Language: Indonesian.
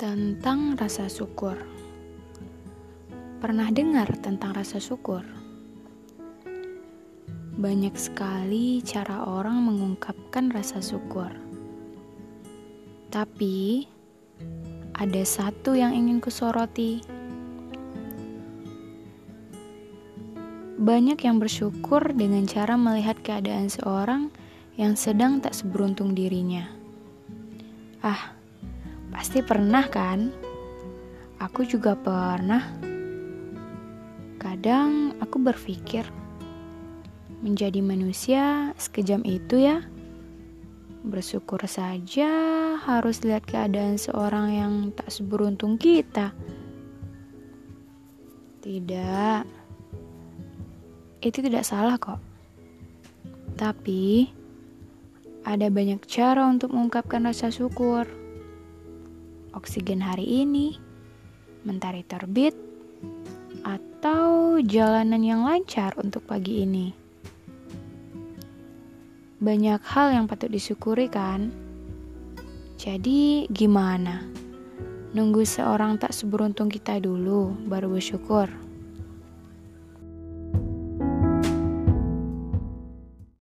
Tentang rasa syukur. Pernah dengar tentang rasa syukur? Banyak sekali cara orang mengungkapkan rasa syukur. Tapi ada satu yang ingin kusoroti. Banyak yang bersyukur dengan cara melihat keadaan seorang yang sedang tak seberuntung dirinya. Ah, pasti pernah kan? Aku juga pernah. Kadang aku berpikir, menjadi manusia sekejam itu ya. Bersyukur saja harus lihat keadaan seorang yang tak seberuntung kita. Tidak, itu tidak salah kok. Tapi, ada banyak cara untuk mengungkapkan rasa syukur. Oksigen hari ini, mentari terbit, atau jalanan yang lancar untuk pagi ini. Banyak hal yang patut disyukuri kan? Jadi gimana? Nunggu seorang tak seberuntung kita dulu baru bersyukur.